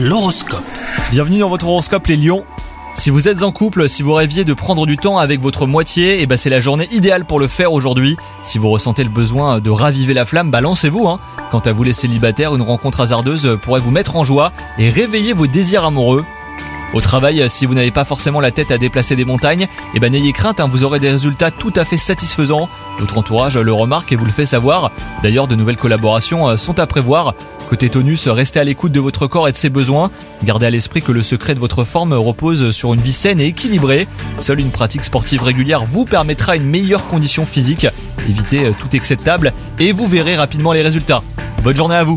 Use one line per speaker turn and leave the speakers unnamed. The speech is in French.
L'horoscope.
Bienvenue dans votre horoscope les lions. Si vous êtes en couple, si vous rêviez de prendre du temps avec votre moitié, et ben c'est la journée idéale pour le faire aujourd'hui. Si vous ressentez le besoin de raviver la flamme, balancez-vous. Hein. Quant à vous les célibataires, une rencontre hasardeuse pourrait vous mettre en joie et réveiller vos désirs amoureux. Au travail, si vous n'avez pas forcément la tête à déplacer des montagnes, eh ben n'ayez crainte, hein, vous aurez des résultats tout à fait satisfaisants. Votre entourage le remarque et vous le fait savoir. D'ailleurs, de nouvelles collaborations euh, sont à prévoir. Côté tonus, restez à l'écoute de votre corps et de ses besoins. Gardez à l'esprit que le secret de votre forme repose sur une vie saine et équilibrée. Seule une pratique sportive régulière vous permettra une meilleure condition physique. Évitez euh, tout excès de table et vous verrez rapidement les résultats. Bonne journée à vous